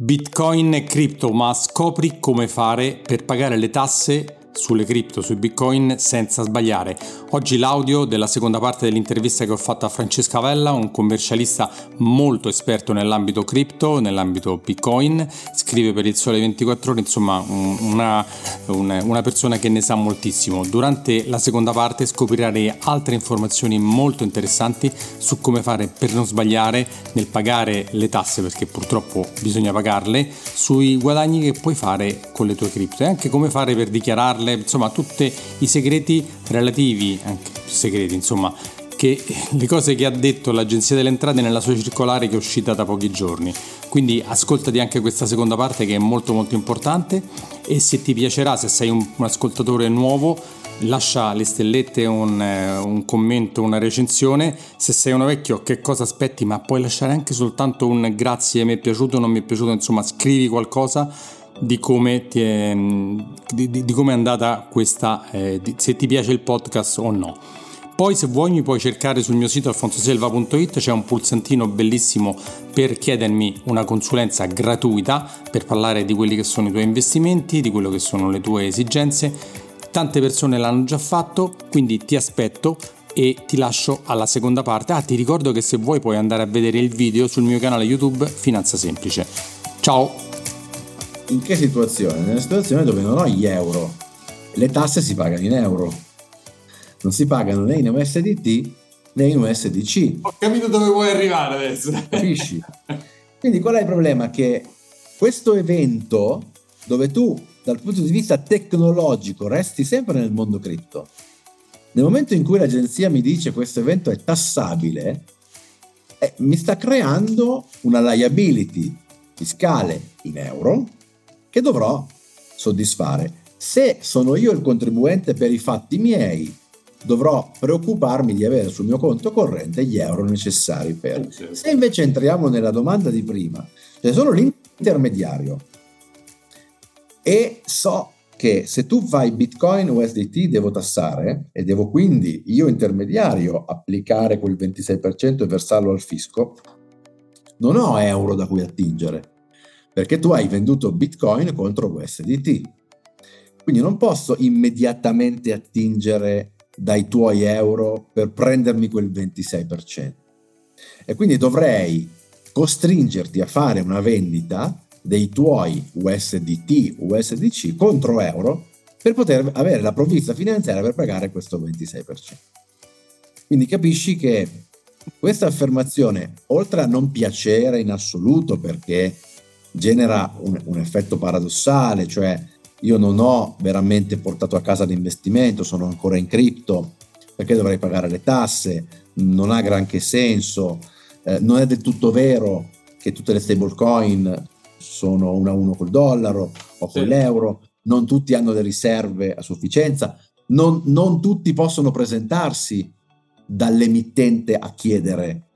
Bitcoin e cripto, ma scopri come fare per pagare le tasse sulle cripto, sui bitcoin senza sbagliare. Oggi l'audio della seconda parte dell'intervista che ho fatto a Francesca Vella, un commercialista molto esperto nell'ambito cripto, nell'ambito bitcoin, scrive per il Sole 24 ore, insomma una, una persona che ne sa moltissimo. Durante la seconda parte scoprirai altre informazioni molto interessanti su come fare per non sbagliare nel pagare le tasse, perché purtroppo bisogna pagarle, sui guadagni che puoi fare con le tue cripto e anche come fare per dichiararle parlarle, insomma, tutti i segreti relativi, anche segreti, insomma, che le cose che ha detto l'Agenzia delle Entrate nella sua circolare che è uscita da pochi giorni. Quindi ascoltati anche questa seconda parte che è molto molto importante e se ti piacerà, se sei un, un ascoltatore nuovo, lascia le stellette, un, un, commento, una recensione. Se sei uno vecchio, che cosa aspetti? Ma puoi lasciare anche soltanto un grazie, mi è piaciuto, non mi è piaciuto, insomma, scrivi qualcosa di come, ti è, di, di, di come è andata questa, eh, di, se ti piace il podcast o no. Poi se vuoi mi puoi cercare sul mio sito alfonsoselva.it, c'è un pulsantino bellissimo per chiedermi una consulenza gratuita per parlare di quelli che sono i tuoi investimenti, di quello che sono le tue esigenze. Tante persone l'hanno già fatto, quindi ti aspetto e ti lascio alla seconda parte. Ah, ti ricordo che se vuoi puoi andare a vedere il video sul mio canale YouTube Finanza Semplice. Ciao! In che situazione? Nella situazione dove non ho gli euro, le tasse si pagano in euro, non si pagano né in USDT né in USDC. Ho capito dove vuoi arrivare adesso. Capisci? Quindi qual è il problema? Che questo evento, dove tu dal punto di vista tecnologico resti sempre nel mondo cripto, nel momento in cui l'agenzia mi dice questo evento è tassabile, eh, mi sta creando una liability fiscale in euro che dovrò soddisfare. Se sono io il contribuente per i fatti miei, dovrò preoccuparmi di avere sul mio conto corrente gli euro necessari per. Se invece entriamo nella domanda di prima, cioè sono l'intermediario e so che se tu fai Bitcoin USDT devo tassare e devo quindi io intermediario applicare quel 26% e versarlo al fisco, non ho euro da cui attingere perché tu hai venduto Bitcoin contro USDT. Quindi non posso immediatamente attingere dai tuoi euro per prendermi quel 26%. E quindi dovrei costringerti a fare una vendita dei tuoi USDT, USDC contro euro per poter avere la provvista finanziaria per pagare questo 26%. Quindi capisci che questa affermazione, oltre a non piacere in assoluto perché genera un, un effetto paradossale, cioè io non ho veramente portato a casa l'investimento, sono ancora in cripto, perché dovrei pagare le tasse, non ha granché senso, eh, non è del tutto vero che tutte le stablecoin sono uno a uno col dollaro o sì. con l'euro, non tutti hanno le riserve a sufficienza, non, non tutti possono presentarsi dall'emittente a chiedere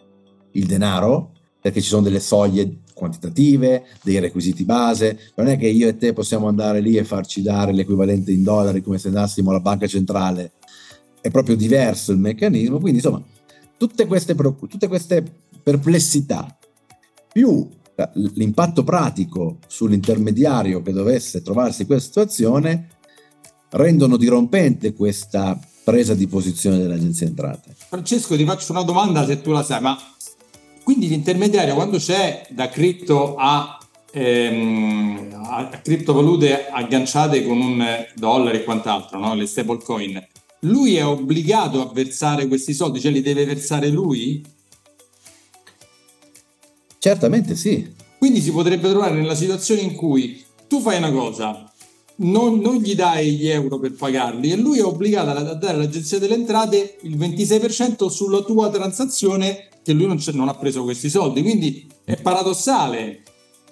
il denaro, perché ci sono delle soglie quantitative, dei requisiti base, non è che io e te possiamo andare lì e farci dare l'equivalente in dollari come se andassimo alla banca centrale, è proprio diverso il meccanismo, quindi insomma tutte queste, tutte queste perplessità più l'impatto pratico sull'intermediario che dovesse trovarsi in questa situazione rendono dirompente questa presa di posizione dell'agenzia entrate. Francesco ti faccio una domanda se tu la sai, ma quindi l'intermediario quando c'è da cripto a, ehm, a criptovalute agganciate con un dollaro e quant'altro, no? le stablecoin, lui è obbligato a versare questi soldi, cioè li deve versare lui? Certamente sì. Quindi si potrebbe trovare nella situazione in cui tu fai una cosa, non, non, gli dai gli euro per pagarli e lui è obbligato a dare all'agenzia delle entrate il 26% sulla tua transazione che lui non, non, ha preso questi soldi. Quindi è paradossale.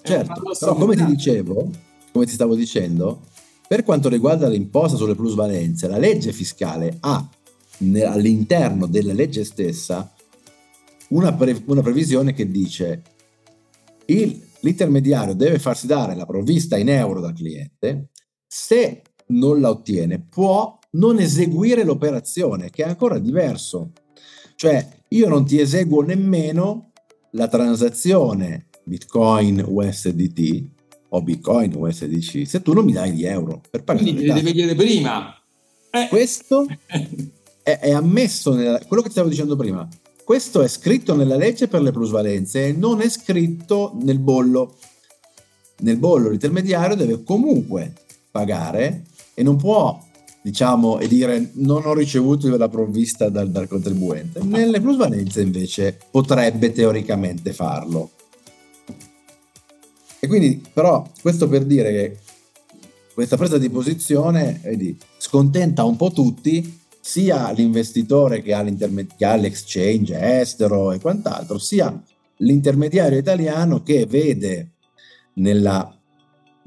Certo, è però come ti dicevo, come ti stavo dicendo, per quanto riguarda l'imposta sulle plusvalenze, la legge fiscale ha all'interno della legge stessa una, pre- una previsione che dice il, l'intermediario deve farsi dare la provvista in euro dal cliente, se non la ottiene può non eseguire l'operazione, che è ancora diverso. Cioè io non ti eseguo nemmeno la transazione Bitcoin USDT o Bitcoin USDC se tu non mi dai di euro per pagare Quindi le devi chiedere prima. Eh. Questo è, è ammesso, nella, quello che ti stavo dicendo prima, questo è scritto nella legge per le plusvalenze e non è scritto nel bollo. Nel bollo l'intermediario deve comunque pagare e non può diciamo, e dire non ho ricevuto la provvista dal, dal contribuente. Nelle plusvalenze invece potrebbe teoricamente farlo. E quindi, però, questo per dire che questa presa di posizione vedi, scontenta un po' tutti, sia l'investitore che ha, che ha l'exchange estero e quant'altro, sia l'intermediario italiano che vede nella,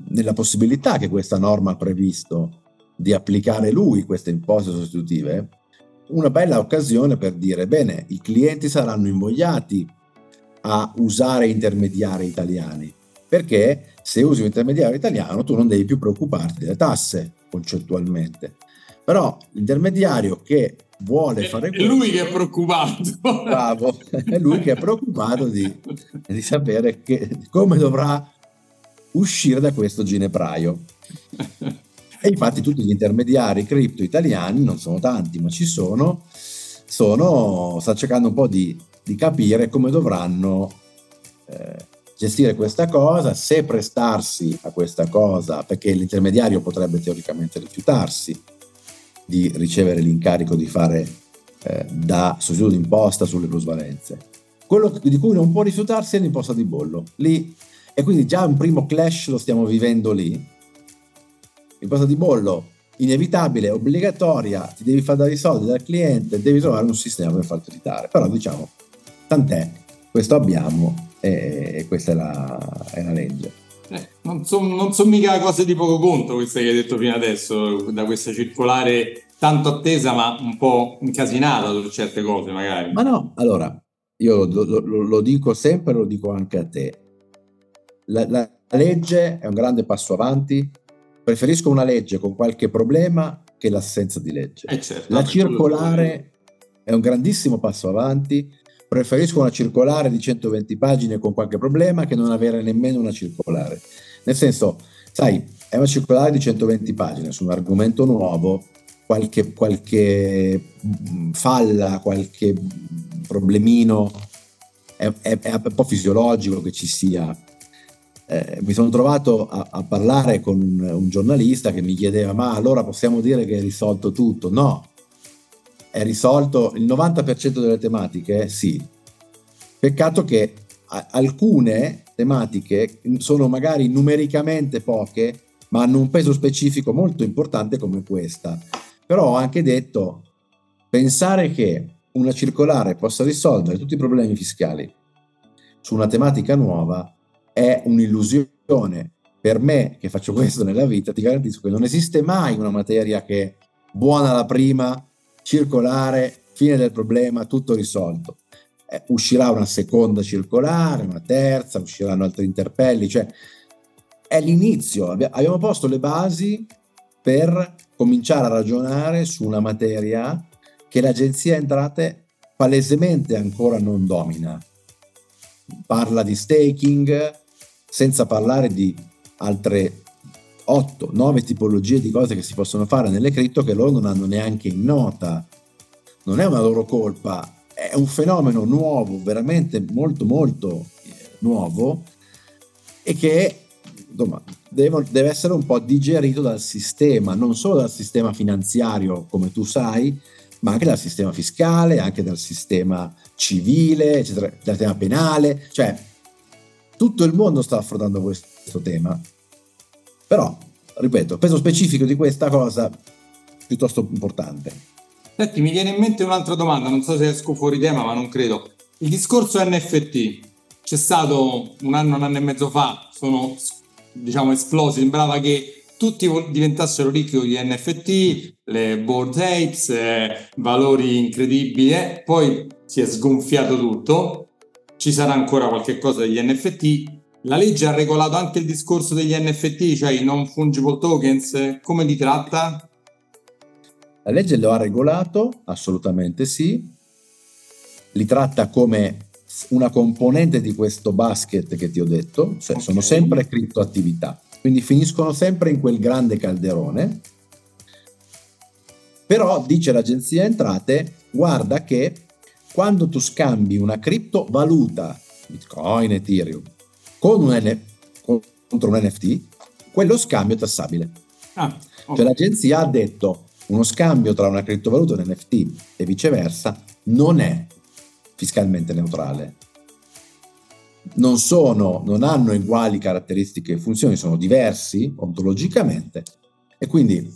nella possibilità che questa norma ha previsto di applicare lui queste imposte sostitutive, una bella occasione per dire, bene, i clienti saranno invogliati a usare intermediari italiani, perché se usi un intermediario italiano tu non devi più preoccuparti delle tasse concettualmente. Però l'intermediario che vuole fare questo... È lui che è preoccupato. Bravo, è lui che è preoccupato di, di sapere che, come dovrà uscire da questo ginepraio. E infatti tutti gli intermediari cripto italiani, non sono tanti ma ci sono, sono sta cercando un po' di, di capire come dovranno eh, gestire questa cosa, se prestarsi a questa cosa, perché l'intermediario potrebbe teoricamente rifiutarsi di ricevere l'incarico di fare eh, da sostituto d'imposta sulle plusvalenze. Quello di cui non può rifiutarsi è l'imposta di bollo. Lì, e quindi già un primo clash lo stiamo vivendo lì, L'imposta di bollo inevitabile, obbligatoria, ti devi far dare i soldi dal cliente, devi trovare un sistema per farti ritare. Però diciamo, tant'è, questo abbiamo e, questa è la, è la legge. Eh, non sono son mica cose di poco conto queste che hai detto fino adesso, da questa circolare tanto attesa ma un po' incasinata su certe cose magari. Ma no, allora, io lo, lo, lo dico sempre, lo dico anche a te. La, la legge è un grande passo avanti, Preferisco una legge con qualche problema che l'assenza di legge. Eh certo, la circolare è un grandissimo passo avanti. Preferisco una circolare di 120 pagine con qualche problema che non avere nemmeno una circolare. Nel senso, sai, è una circolare di 120 pagine su un argomento nuovo, qualche, qualche mm, falla, qualche problemino, è, è, è un po' fisiologico che ci sia eh, mi sono trovato a, a, parlare con un giornalista che mi chiedeva ma allora possiamo dire che è risolto tutto? No, è risolto il 90% delle tematiche, sì. Peccato che a, alcune tematiche sono magari numericamente poche, ma hanno un peso specifico molto importante come questa. Però ho anche detto, pensare che una circolare possa risolvere tutti i problemi fiscali su una tematica nuova è un'illusione. Per me, che faccio questo nella vita, ti garantisco che non esiste mai una materia che è buona la prima, circolare, fine del problema, tutto risolto. Eh, uscirà una seconda circolare, una terza, usciranno altri interpelli, cioè è l'inizio. Abbiamo posto le basi per cominciare a ragionare su una materia che l'agenzia entrate palesemente ancora non domina. Parla di staking, senza parlare di altre 8, 9 tipologie di cose che si possono fare nelle cripto che loro non hanno neanche in nota. Non è una loro colpa, è un fenomeno nuovo, veramente molto molto eh, nuovo e che insomma, deve, deve essere un po' digerito dal sistema, non solo dal sistema finanziario come tu sai, ma anche dal sistema fiscale, anche dal sistema civile, eccetera, dal tema penale, cioè tutto il mondo sta affrontando questo tema. Però, ripeto, peso specifico di questa cosa piuttosto importante. Senti, mi viene in mente un'altra domanda, non so se esco fuori tema, ma non credo. Il discorso NFT c'è stato un anno, un anno e mezzo fa, sono diciamo esplosi, sembrava che tutti diventassero ricchi di NFT, le board apes, eh, valori incredibili, eh. poi si è sgonfiato tutto ci sarà ancora qualche cosa degli NFT. La legge ha regolato anche il discorso degli NFT, cioè i non fungible tokens, come li tratta? La legge lo ha regolato, assolutamente sì, li tratta come una componente di questo basket che ti ho detto, cioè okay. sono sempre criptoattività, quindi finiscono sempre in quel grande calderone. Però dice l'agenzia entrate, guarda che quando tu scambi una criptovaluta, Bitcoin, Ethereum, con un N- contro un NFT, quello scambio è tassabile. Ah, cioè, okay. Cioè l'agenzia ha detto uno scambio tra una criptovaluta e un NFT e viceversa non è fiscalmente neutrale. Non, sono, non hanno uguali caratteristiche e funzioni, sono diversi ontologicamente e quindi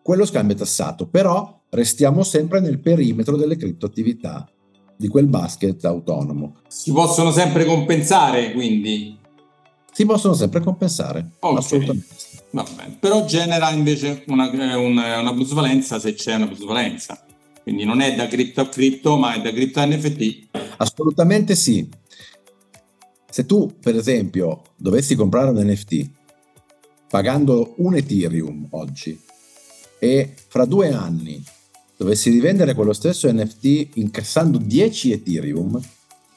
quello scambio è tassato, però restiamo sempre nel perimetro delle criptoattività di quel basket autonomo. Si possono sempre compensare quindi? Si possono sempre compensare, okay. assolutamente. Vabbè. Però genera invece una, una, una plusvalenza se c'è una plusvalenza. Quindi non è da cripto a cripto, ma è da cripto a NFT. Assolutamente sì. Se tu, per esempio, dovessi comprare un NFT pagando un Ethereum oggi e fra due anni dovessi rivendere quello stesso NFT incassando 10 Ethereum,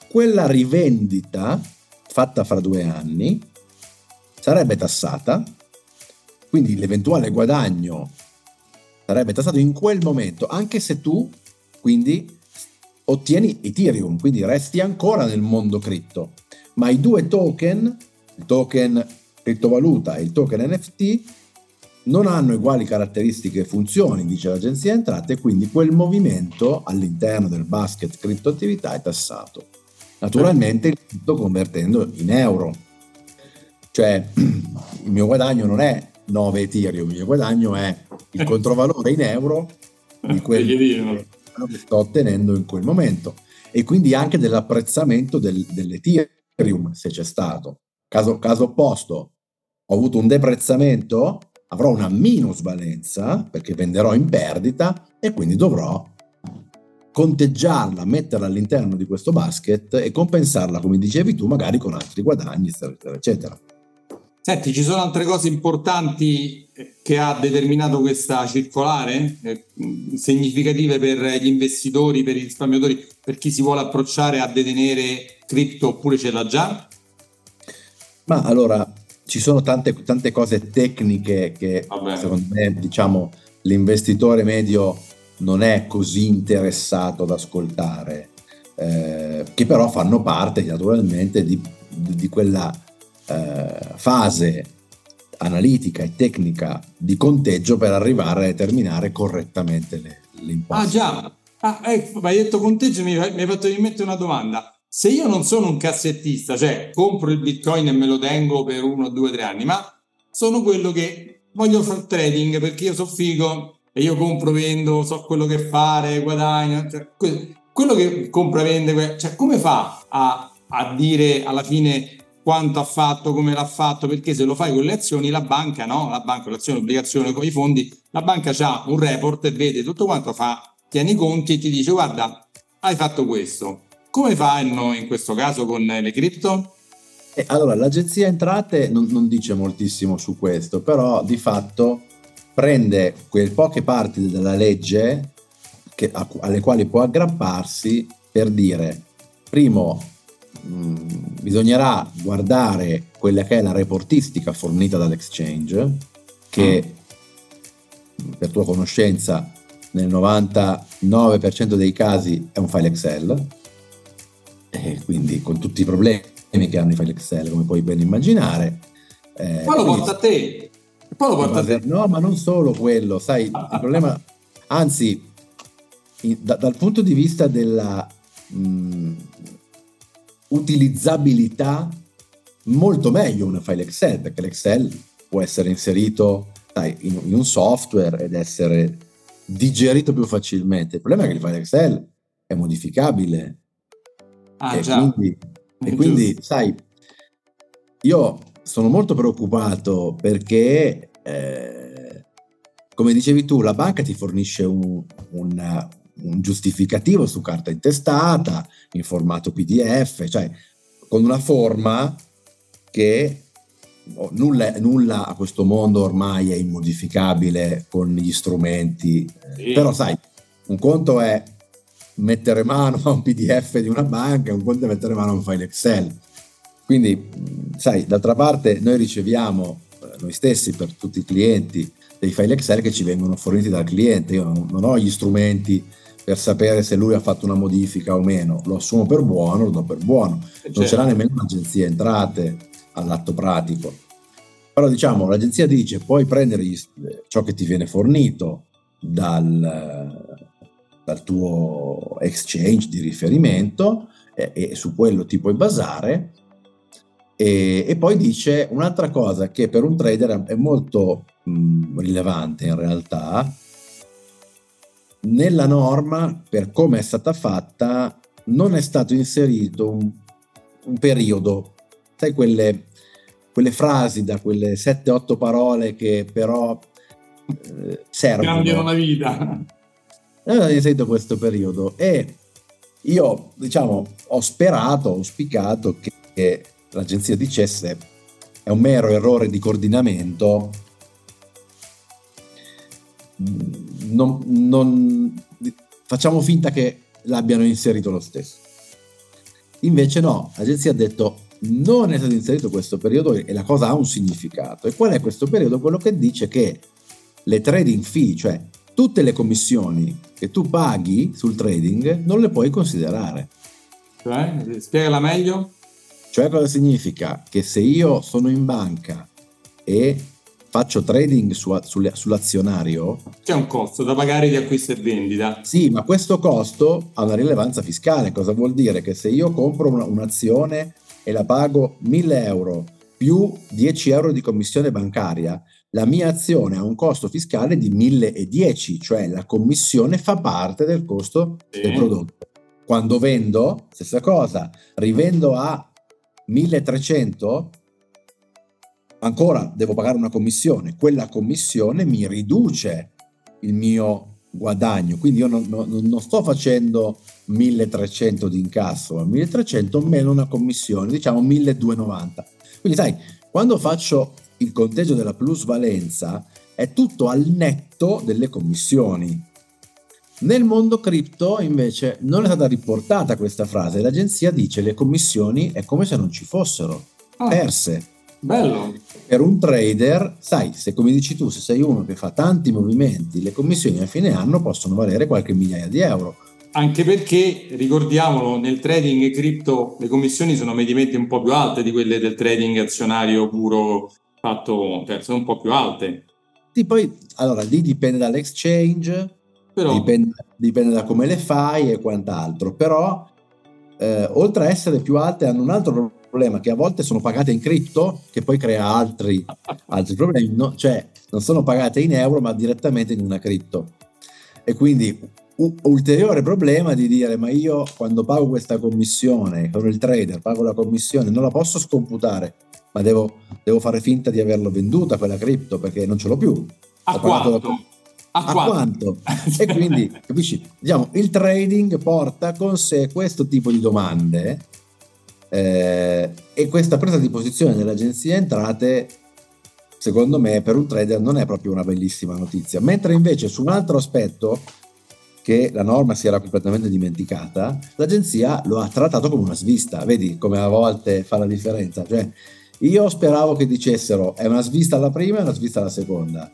quella rivendita fatta fra due anni sarebbe tassata, quindi l'eventuale guadagno sarebbe tassato in quel momento, anche se tu quindi ottieni Ethereum, quindi resti ancora nel mondo cripto, ma i due token, il token criptovaluta e il token NFT, non hanno uguali caratteristiche e funzioni, dice l'agenzia entrate, quindi quel movimento all'interno del basket criptoattività è tassato. Naturalmente il tutto convertendo in euro. Cioè il mio guadagno non è 9 Ethereum, il mio guadagno è il controvalore in euro di quello che sto ottenendo in quel momento e quindi anche dell'apprezzamento del, dell'Ethereum se c'è stato. Caso, caso opposto, ho avuto un deprezzamento, avrò una minusvalenza perché venderò in perdita e quindi dovrò conteggiarla, metterla all'interno di questo basket e compensarla, come dicevi tu, magari con altri guadagni, eccetera, eccetera. Senti, ci sono altre cose importanti che ha determinato questa circolare, eh, significative per gli investitori, per i risparmiatori, per chi si vuole approcciare a detenere cripto oppure ce l'ha già? Ma allora, ci sono tante, tante cose tecniche che secondo me, diciamo, l'investitore medio non è così interessato ad ascoltare, eh, che però fanno parte naturalmente di, di quella eh, fase analitica e tecnica di conteggio per arrivare a determinare correttamente le, le imposte. Ah già, ah, ecco, hai detto conteggio mi, mi hai fatto rimettere una domanda. Se io non sono un cassettista, cioè compro il bitcoin e me lo tengo per uno, due, tre anni, ma sono quello che voglio fare trading perché io so figo e io compro, vendo, so quello che fare, guadagno, cioè, quello che compra, vende, cioè come fa a, a dire alla fine quanto ha fatto, come l'ha fatto, perché se lo fai con le azioni la banca, no? La banca, l'azione, l'obbligazione, con i fondi, la banca ha un report e vede tutto quanto fa, tiene i conti e ti dice guarda, hai fatto questo. Come fanno in questo caso con le cripto? Eh, allora, l'agenzia entrate non, non, dice moltissimo su questo, però di fatto prende quelle poche parti della legge che, a, alle quali può aggrapparsi per dire, primo, Mm, bisognerà guardare quella che è la reportistica fornita dall'exchange, che mm. per tua conoscenza nel 99% dei casi è un file Excel, e quindi con tutti i problemi che hanno i file Excel, come puoi ben immaginare. Eh, poi lo porta a te. Poi lo porta a te. No, ma non solo quello, sai, il problema, anzi, in, da, dal punto di vista della mh, mm, utilizzabilità molto meglio un file Excel, perché l'Excel può essere inserito dai, in, in, un software ed essere digerito più facilmente. Il problema è che il file Excel è modificabile. Ah, e, quindi, e quindi, sai, io sono molto preoccupato perché, eh, come dicevi tu, la banca ti fornisce un, un, un giustificativo su carta intestata, in formato PDF, cioè con una forma che oh, nulla, nulla, a questo mondo ormai è immodificabile con gli strumenti. Sì. Però sai, un conto è mettere mano a un PDF di una banca, un conto è mettere mano a un file Excel. Quindi, sai, d'altra parte noi riceviamo eh, noi stessi per tutti i clienti dei file Excel che ci vengono forniti dal cliente. Io non, non ho gli strumenti per sapere se lui ha fatto una modifica o meno, lo assumo per buono, lo do per buono. Non certo. ce l'ha nemmeno l'agenzia entrate all'atto pratico. Però diciamo, l'agenzia dice puoi prendere ciò che ti viene fornito dal, dal tuo exchange di riferimento e, e, su quello ti puoi basare. E, e, poi dice un'altra cosa che per un trader è molto mh, rilevante in realtà. Nella norma, per come è stata fatta, non è stato inserito un, un periodo, sai quelle, quelle frasi da quelle 7-8 parole che però eh, servono. Cambiano la vita. Inserito questo periodo e io diciamo ho sperato, ho auspicato che, che l'agenzia dicesse è un mero errore di coordinamento non, non, facciamo finta che l'abbiano inserito lo stesso. Invece no, l'agenzia ha detto non è stato inserito questo periodo e la cosa ha un significato. E qual è questo periodo? Quello che dice che le trading fee, cioè tutte le commissioni che tu paghi sul trading, non le puoi considerare. Cioè, spiegala meglio. Cioè cosa significa? Che se io sono in banca e faccio trading su, sull'azionario. C'è un costo da pagare di acquisto e vendita. Sì, ma questo costo ha una rilevanza fiscale. Cosa vuol dire? Che se io compro una, un'azione e la pago 1000 euro più 10 euro di commissione bancaria, la mia azione ha un costo fiscale di 1010, cioè la commissione fa parte del costo sì. del prodotto. Quando vendo, stessa cosa, rivendo a 1300, ancora devo pagare una commissione, quella commissione mi riduce il mio guadagno, quindi io non, non, non sto facendo 1300 di incasso, ma 1300 meno una commissione, diciamo 1290. Quindi sai, quando faccio il conteggio della plusvalenza è tutto al netto delle commissioni. Nel mondo cripto invece non è stata riportata questa frase, l'agenzia dice le commissioni è come se non ci fossero, ah. perse. Bello. Per un trader, sai, se come dici tu, se sei uno che fa tanti movimenti, le commissioni a fine anno possono valere qualche migliaia di euro. Anche perché, ricordiamolo, nel trading cripto le commissioni sono mediamente un po' più alte di quelle del trading azionario puro fatto, cioè sono un po' più alte. Sì, poi, allora, lì dipende dall'exchange, però... dipende, dipende da come le fai e quant'altro, però eh, oltre a essere più alte hanno un altro problema che a volte sono pagate in cripto che poi crea altri, altri problemi, no? cioè non sono pagate in euro ma direttamente in una cripto. E quindi un ulteriore problema di dire ma io quando pago questa commissione, sono il trader, pago la commissione, non la posso scomputare, ma devo, devo fare finta di averlo venduta quella cripto perché non ce l'ho più. A quanto? A, a quanto? e quindi, capisci? Diciamo, il trading porta con sé questo tipo di domande eh, e questa presa di posizione dell'agenzia entrate, secondo me, per un trader non è proprio una bellissima notizia. Mentre invece su un altro aspetto, che la norma si era completamente dimenticata, l'agenzia lo ha trattato come una svista. Vedi come a volte fa la differenza? Cioè, io speravo che dicessero è una svista alla prima e una svista alla seconda.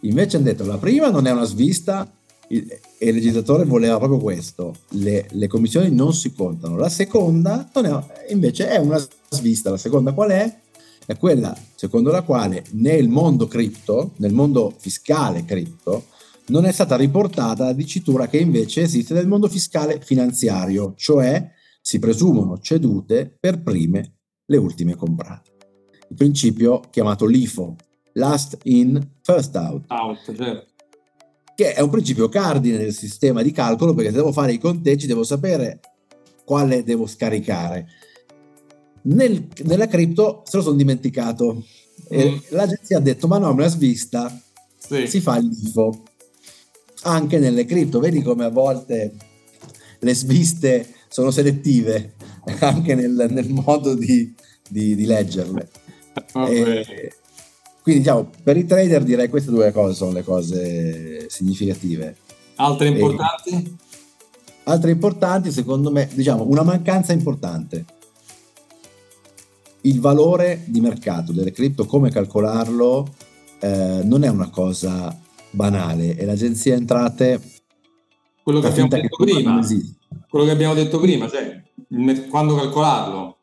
Invece hanno detto la prima non è una svista, e il legislatore voleva proprio questo, le, le commissioni non si contano. La seconda è, invece è una svista, la seconda qual è? È quella secondo la quale nel mondo cripto, nel mondo fiscale cripto, non è stata riportata la dicitura che invece esiste nel mondo fiscale finanziario, cioè si presumono cedute per prime le ultime comprate. Il principio chiamato LIFO, last in, first out. out certo che è un principio cardine del sistema di calcolo perché se devo fare i conteggi devo sapere quale devo scaricare. Nel, nella cripto se lo sono dimenticato. Mm. l'agenzia ha detto ma no, me la svista, sì. si fa l'IFO. Anche nelle cripto, vedi come a volte le sviste sono selettive anche nel, nel modo di, di, di leggerle. E, quindi diciamo, per i trader direi queste due cose sono le cose significative. Altre importanti? Altre importanti, secondo me, diciamo, una mancanza importante. Il valore di mercato delle cripto, come calcolarlo, eh, non è una cosa banale e l'agenzia entrate... Quello che abbiamo detto che prima, quello che abbiamo detto prima, cioè quando calcolarlo.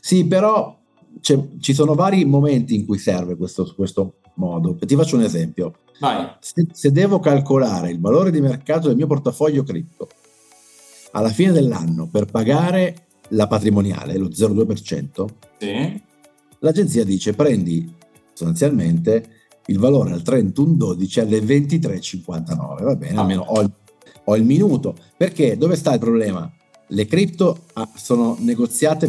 Sì, però ci sono vari momenti in cui serve questo, questo modo. Ti faccio un esempio. Se, se, devo calcolare il valore di mercato del mio portafoglio cripto alla fine dell'anno per pagare la patrimoniale, lo 0,2%, sì. l'agenzia dice prendi sostanzialmente il valore al 31,12 alle 23,59. Va bene, ah. almeno ho il, ho il minuto. Perché dove sta il problema? Le cripto ah, sono negoziate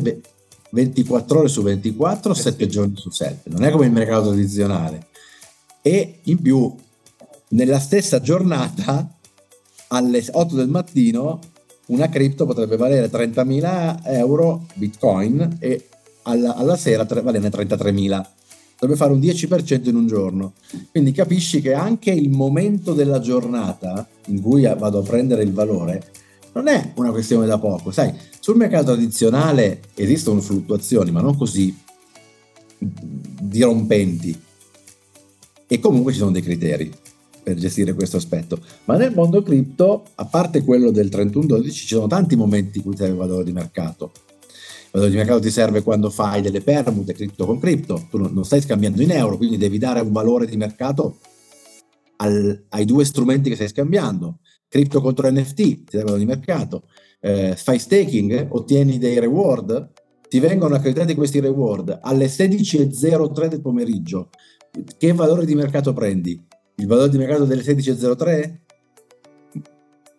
24 ore su 24, 7 eh giorni su 7. Non è come il mercato tradizionale. E in più, nella stessa giornata, alle 8 del mattino, una cripto potrebbe valere 30.000 euro bitcoin e alla, alla sera tre, valerne 33.000. Dovrebbe fare un 10% in un giorno. Quindi capisci che anche il momento della giornata in cui vado a prendere il valore non è una questione da poco. Sai, sul mercato tradizionale esistono fluttuazioni, ma non così dirompenti. E comunque ci sono dei criteri per gestire questo aspetto. Ma nel mondo cripto, a parte quello del 31-12, ci sono tanti momenti in cui serve valore di mercato. Il valore di mercato ti serve quando fai delle permute cripto con cripto, tu non stai scambiando in euro, quindi devi dare un valore di mercato al, ai due strumenti che stai scambiando. Cripto contro NFT, ti valore di mercato eh, fai staking, ottieni dei reward, ti vengono accreditati questi reward alle 16.03 del pomeriggio. Che valore di mercato prendi? Il valore di mercato delle 16.03?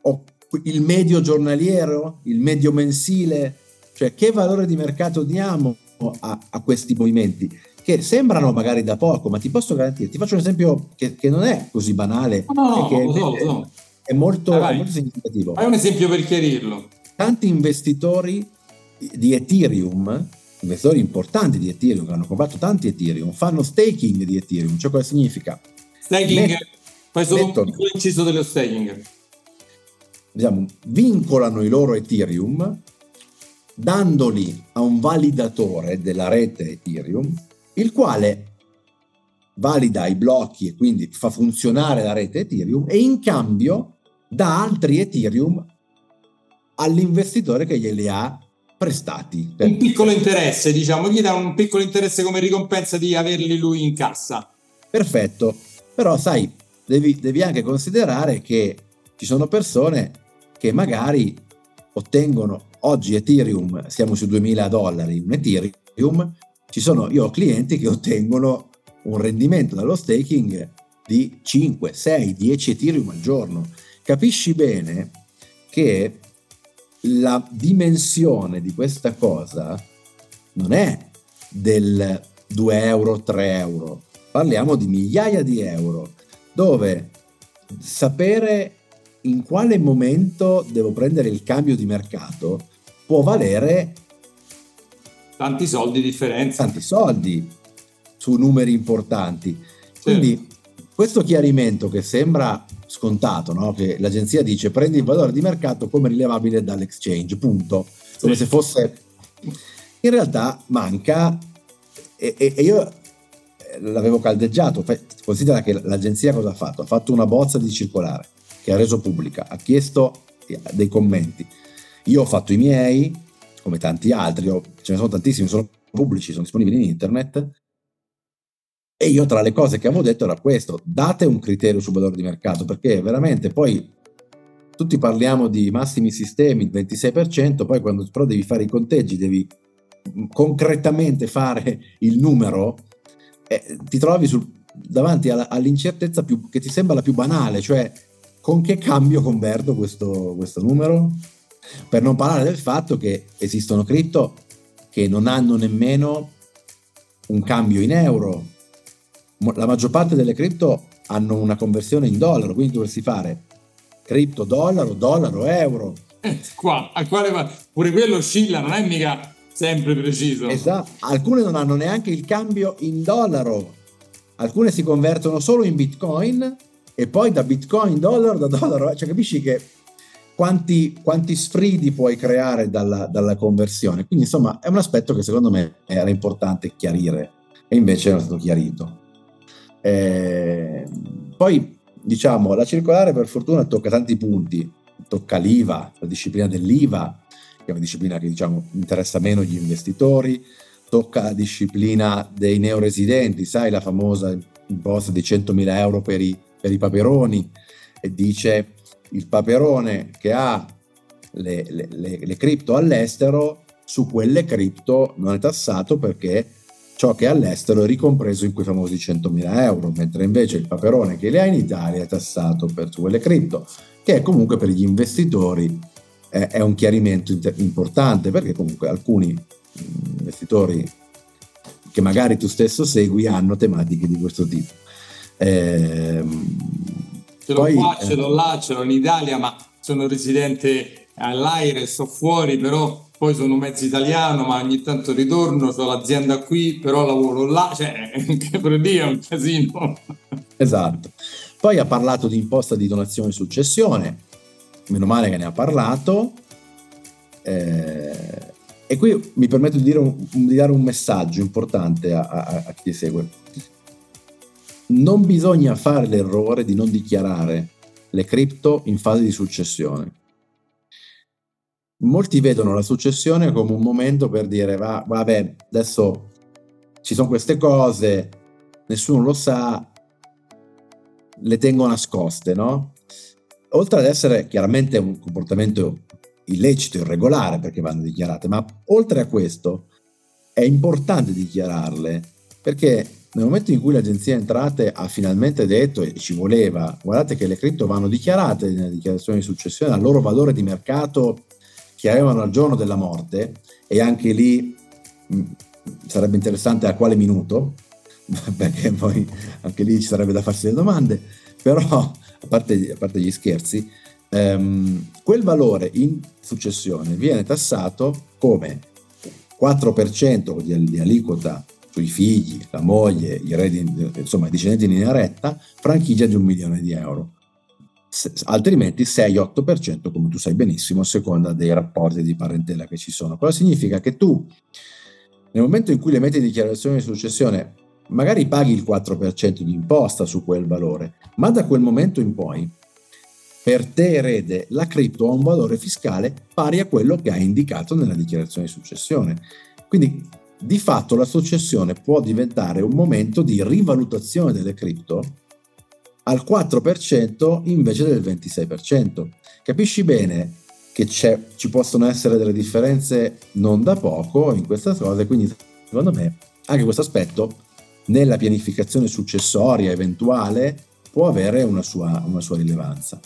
O il medio giornaliero? Il medio mensile? Cioè, che valore di mercato diamo a, a questi movimenti? Che sembrano magari da poco, ma ti posso garantire, ti faccio un esempio che, che non è così banale, no, che lo so, lo so. È, molto, è molto significativo. Fai un esempio per chiarirlo tanti investitori di Ethereum, investitori importanti di Ethereum che hanno comprato tanti Ethereum, fanno staking di Ethereum. Cioè cosa significa? Staking, fai solo mettono, un inciso dello staking. Diciamo, vincolano i loro Ethereum dandoli a un validatore della rete Ethereum, il quale valida i blocchi e quindi fa funzionare la rete Ethereum e in cambio dà altri Ethereum all'investitore che glieli ha prestati. Un piccolo interesse, diciamo, gli dà un piccolo interesse come ricompensa di averli lui in cassa. Perfetto, però sai, devi, devi anche considerare che ci sono persone che magari ottengono oggi Ethereum, siamo su 2000 dollari, un Ethereum, ci sono, io ho clienti che ottengono un rendimento dallo staking di 5, 6, 10 Ethereum al giorno. Capisci bene che la dimensione di questa cosa non è del 2 euro, 3 euro, parliamo di migliaia di euro, dove sapere in quale momento devo prendere il cambio di mercato può valere tanti soldi di differenza. Tanti soldi su numeri importanti. Quindi questo chiarimento che sembra scontato, no? che l'agenzia dice prendi il valore di mercato come rilevabile dall'exchange, punto, come sì. se fosse... In realtà manca e, e, e io eh, l'avevo caldeggiato, considera che l'agenzia cosa ha fatto? Ha fatto una bozza di circolare che ha reso pubblica, ha chiesto eh, dei commenti. Io ho fatto i miei, come tanti altri, ce ne sono tantissimi, sono pubblici, sono disponibili in internet, e io tra le cose che avevo detto era questo, date un criterio sul valore di mercato, perché veramente poi tutti parliamo di massimi sistemi, il 26%, poi quando però devi fare i conteggi, devi concretamente fare il numero, eh, ti trovi sul, davanti alla, all'incertezza più, che ti sembra la più banale, cioè con che cambio converto questo, questo numero? Per non parlare del fatto che esistono cripto che non hanno nemmeno un cambio in euro, la maggior parte delle cripto hanno una conversione in dollaro, quindi dovresti fare cripto dollaro, dollaro, euro. Eh, qua, a quale va? Pure quello oscilla, non è mica sempre preciso. Esatto, alcune non hanno neanche il cambio in dollaro, alcune si convertono solo in bitcoin e poi da bitcoin dollaro, da dollaro, cioè capisci che quanti, quanti sfridi puoi creare dalla, dalla, conversione. Quindi insomma è un aspetto che secondo me era importante chiarire e invece era stato chiarito. Eh, poi diciamo la circolare per fortuna tocca tanti punti, tocca l'IVA, la disciplina dell'IVA, che è una disciplina che diciamo interessa meno gli investitori, tocca la disciplina dei neoresidenti, sai la famosa imposta di 100.000 euro per i, per i paperoni e dice il paperone che ha le, le, le, le cripto all'estero, su quelle cripto non è tassato perché ciò che all'estero è ricompreso in quei famosi 100.000 euro, mentre invece il paperone che le ha in Italia è tassato per quelle cripto, che comunque per gli investitori è, è un chiarimento inter- importante perché comunque alcuni investitori che magari tu stesso segui hanno tematiche di questo tipo. Eh, ce l'ho poi, qua, ce l'ho là, ce l'ho in Italia, ma sono residente all'aire, sto fuori, però poi sono mezzo italiano, ma ogni tanto ritorno, ho l'azienda qui, però lavoro là, cioè anche per dire è un casino. Esatto. Poi ha parlato di imposta di donazione e successione, meno male che ne ha parlato. Eh, e qui mi permetto di, un, di dare un messaggio importante a, a, a chi segue non bisogna fare l'errore di non dichiarare le cripto in fase di successione. Molti vedono la successione come un momento per dire va, vabbè, adesso ci sono queste cose, nessuno lo sa, le tengo nascoste, no? Oltre ad essere chiaramente un comportamento illecito, irregolare, perché vanno dichiarate, ma oltre a questo è importante dichiararle perché nel momento in cui l'agenzia entrate ha finalmente detto e ci voleva, guardate che le cripto vanno dichiarate nella dichiarazione di successione al loro valore di mercato che avevano al giorno della morte e anche lì mh, sarebbe interessante a quale minuto, perché poi anche lì ci sarebbe da farsi le domande, però a parte, a parte gli scherzi, ehm, quel valore in successione viene tassato come 4% di, di aliquota sui figli, la moglie, i redi, insomma i discendenti in linea retta, franchigia di un milione di euro. Altrimenti 6-8% come tu sai benissimo a seconda dei rapporti di parentela che ci sono. Cosa significa che tu nel momento in cui le metti in dichiarazione di successione magari paghi il 4% di imposta su quel valore, ma da quel momento in poi per te erede la cripto ha un valore fiscale pari a quello che hai indicato nella dichiarazione di successione. Quindi di fatto la successione può diventare un momento di rivalutazione delle cripto al 4% invece del 26%. Capisci bene che ci possono essere delle differenze non da poco in questa cosa, quindi secondo me anche questo aspetto nella pianificazione successoria eventuale può avere una sua, una sua rilevanza.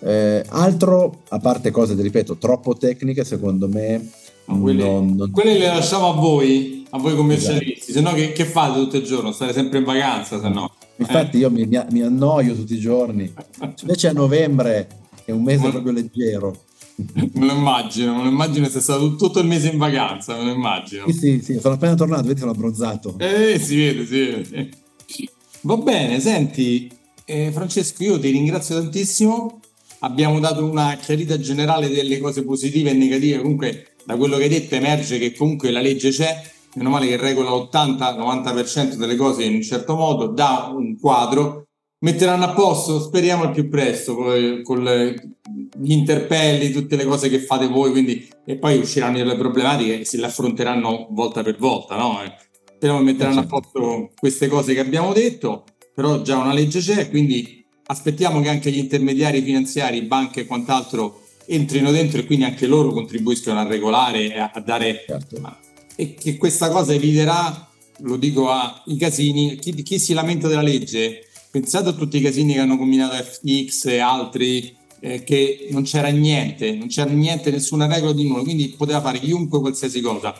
Eh, altro, a parte cose, ripeto, troppo tecniche, secondo me quelle, non, quelle, le lasciamo a voi, a voi commercialisti, esatto. se no che, che, fate tutto il giorno? Stare sempre in vacanza, se no. Infatti eh. io mi, mi, annoio tutti i giorni, invece a novembre è un mese proprio leggero. Me lo immagino, me lo immagino se stato tutto il mese in vacanza, me lo immagino. Sì, sì, sì sono appena tornato, vedi sono abbronzato. Eh, si vede, si vede. Va bene, senti, eh, Francesco, io ti ringrazio tantissimo. Abbiamo dato una chiarita generale delle cose positive e negative, comunque da quello che hai detto emerge che comunque la legge c'è, meno male che regola 80-90% delle cose in un certo modo, dà un quadro, metteranno a posto, speriamo al più presto, con, con gli interpelli, tutte le cose che fate voi, quindi, e poi usciranno delle problematiche e se le affronteranno volta per volta, no? Speriamo che metteranno a certo. posto queste cose che abbiamo detto, però già una legge c'è, quindi aspettiamo che anche gli intermediari finanziari, banche e quant'altro entrino dentro e quindi anche loro contribuiscono a regolare e a, dare certo. e che questa cosa eviterà lo dico ai casini chi, chi, si lamenta della legge? Pensate a tutti i casini che hanno combinato FTX e altri eh, che non c'era niente non c'era niente nessuna regola di nulla quindi poteva fare chiunque qualsiasi cosa.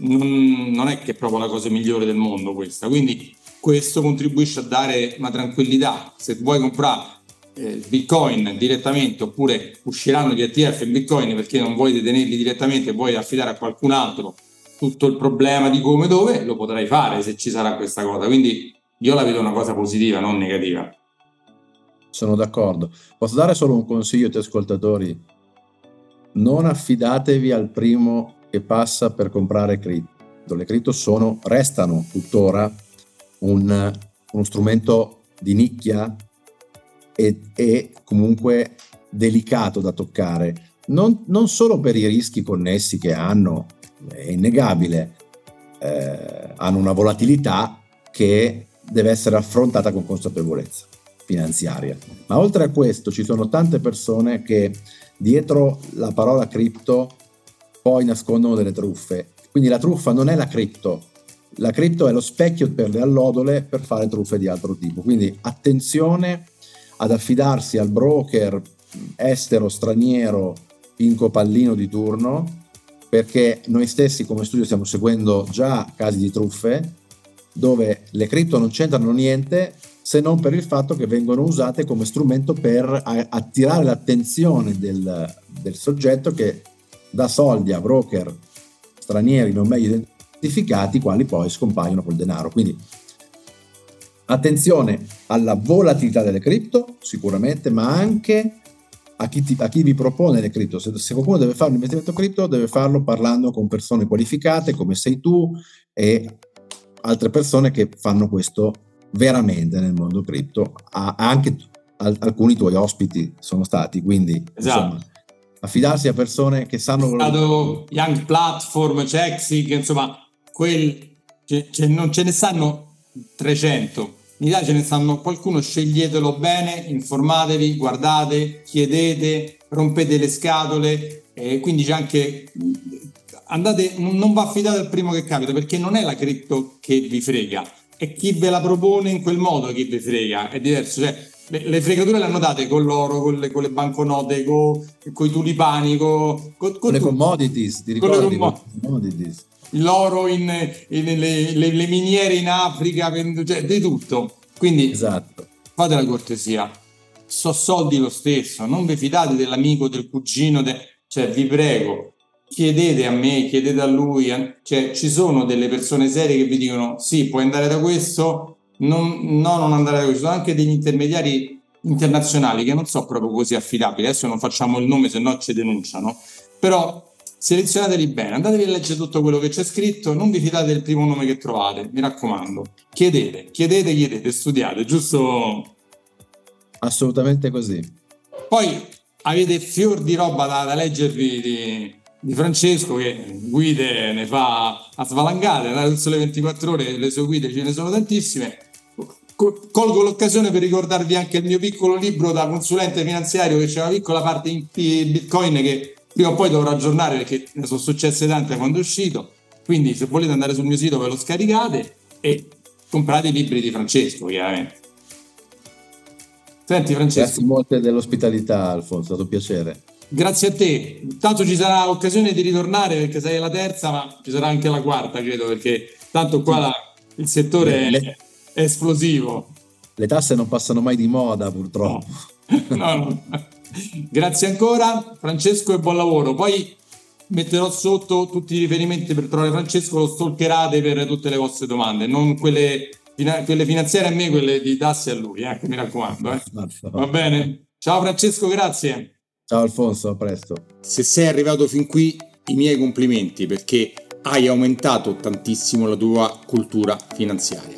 Non, non è che è proprio la cosa migliore del mondo questa quindi questo contribuisce a dare una tranquillità. Se vuoi comprare eh, Bitcoin direttamente oppure usciranno gli ETF in Bitcoin perché non vuoi detenerli direttamente e vuoi affidare a qualcun altro tutto il problema di come e dove, lo potrai fare se ci sarà questa cosa. Quindi io la vedo una cosa positiva, non negativa. sono d'accordo. Posso dare solo un consiglio ai tuoi ascoltatori? Non affidatevi al primo che passa per comprare cripto. Le cripto sono, restano tuttora un, uno strumento di nicchia e, e comunque delicato da toccare, non, non, solo per i rischi connessi che hanno, è innegabile, eh, hanno una volatilità che deve essere affrontata con consapevolezza finanziaria. Ma oltre a questo ci sono tante persone che dietro la parola cripto poi nascondono delle truffe. Quindi la truffa non è la cripto, la cripto è lo specchio per le allodole per fare truffe di altro tipo. Quindi attenzione ad affidarsi al broker estero, straniero, pinco pallino di turno, perché noi stessi come studio stiamo seguendo già casi di truffe dove le cripto non c'entrano niente se non per il fatto che vengono usate come strumento per attirare l'attenzione del, del soggetto che dà soldi a broker stranieri non meglio identificati, quali poi scompaiono col denaro. Quindi attenzione alla volatilità delle cripto, sicuramente, ma anche a chi, ti, a chi vi propone le cripto. Se, se, qualcuno deve fare un investimento cripto, deve farlo parlando con persone qualificate come sei tu e altre persone che fanno questo veramente nel mondo cripto. anche al, alcuni tuoi ospiti sono stati, quindi esatto. insomma, affidarsi a persone che sanno... È stato Young Platform, Chexic, insomma, quel, ce, non ce ne stanno 300 in Italia ce ne stanno qualcuno, sceglietelo bene, informatevi, guardate, chiedete, rompete le scatole, eh, quindi c'è anche andate, non va affidato al primo che capita perché non è la cripto che vi frega, è chi ve la propone in quel modo che vi frega, è diverso, cioè le, le fregature le hanno date con l'oro, con le, con le banconote, con, con, i tulipani, con, con, con le commodities, ti ricordi? Con le commodities l'oro in, in le, le, le, miniere in Africa, cioè, di tutto. Quindi esatto. fate la cortesia, so soldi lo stesso, non vi fidate dell'amico, del cugino, de... cioè vi prego, chiedete a me, chiedete a lui, cioè ci sono delle persone serie che vi dicono sì, puoi andare da questo, non, no, non andare da questo, sono anche degli intermediari internazionali che non so proprio così affidabili, adesso non facciamo il nome se no ci denunciano, però selezionateli bene, andatevi a leggere tutto quello che c'è scritto, non vi fidate del primo nome che trovate, mi raccomando. Chiedete, chiedete, chiedete, studiate, giusto? Assolutamente così. Poi avete fior di roba da, da leggervi di, di, Francesco che guide ne fa a svalangare, da sole 24 ore le sue guide ce ne sono tantissime. Colgo l'occasione per ricordarvi anche il mio piccolo libro da consulente finanziario che c'è una piccola parte in Bitcoin che prima o poi dovrò aggiornare perché ne sono successe tante quando è uscito. Quindi, se volete andare sul mio sito, ve lo scaricate e comprate i libri di Francesco, chiaramente. Senti, Francesco. Grazie molte dell'ospitalità, Alfonso, è stato un piacere. Grazie a te. Tanto ci sarà occasione di ritornare perché sei la terza, ma ci sarà anche la quarta, credo, perché tanto qua la, il settore le, è, esplosivo. Le tasse non passano mai di moda, purtroppo. no, no. no. Grazie ancora Francesco e buon lavoro. Poi metterò sotto tutti i riferimenti per trovare Francesco, lo stalkerate per tutte le vostre domande, non quelle, quelle finanziarie a me, quelle di tasse a lui, eh, mi raccomando. Eh. Va bene? Ciao Francesco, grazie. Ciao Alfonso, a presto. Se sei arrivato fin qui, i miei complimenti perché hai aumentato tantissimo la tua cultura finanziaria.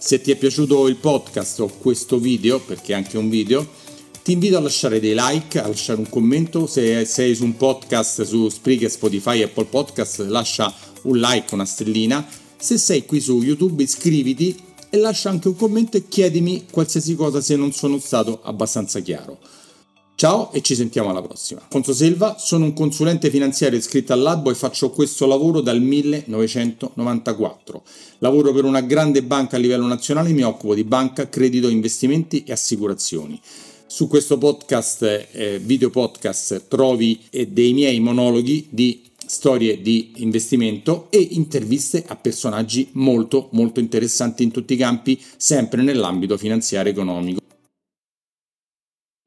Se ti è piaciuto il podcast o questo video, perché è anche un video, ti invito a lasciare dei like, a lasciare un commento. Se sei su un podcast su Spreaker, Spotify, Apple Podcast, lascia un like, una stellina. Se sei qui su YouTube, iscriviti e lascia anche un commento e chiedimi qualsiasi cosa se non sono stato abbastanza chiaro. Ciao e ci sentiamo alla prossima. Alfonso Selva, sono un consulente finanziario iscritto all'Albo e faccio questo lavoro dal 1994. Lavoro per una grande banca a livello nazionale e mi occupo di banca, credito, investimenti e assicurazioni. Su questo podcast, eh, video podcast, trovi eh, dei miei monologhi di storie di investimento e interviste a personaggi molto molto interessanti in tutti i campi, sempre nell'ambito finanziario economico.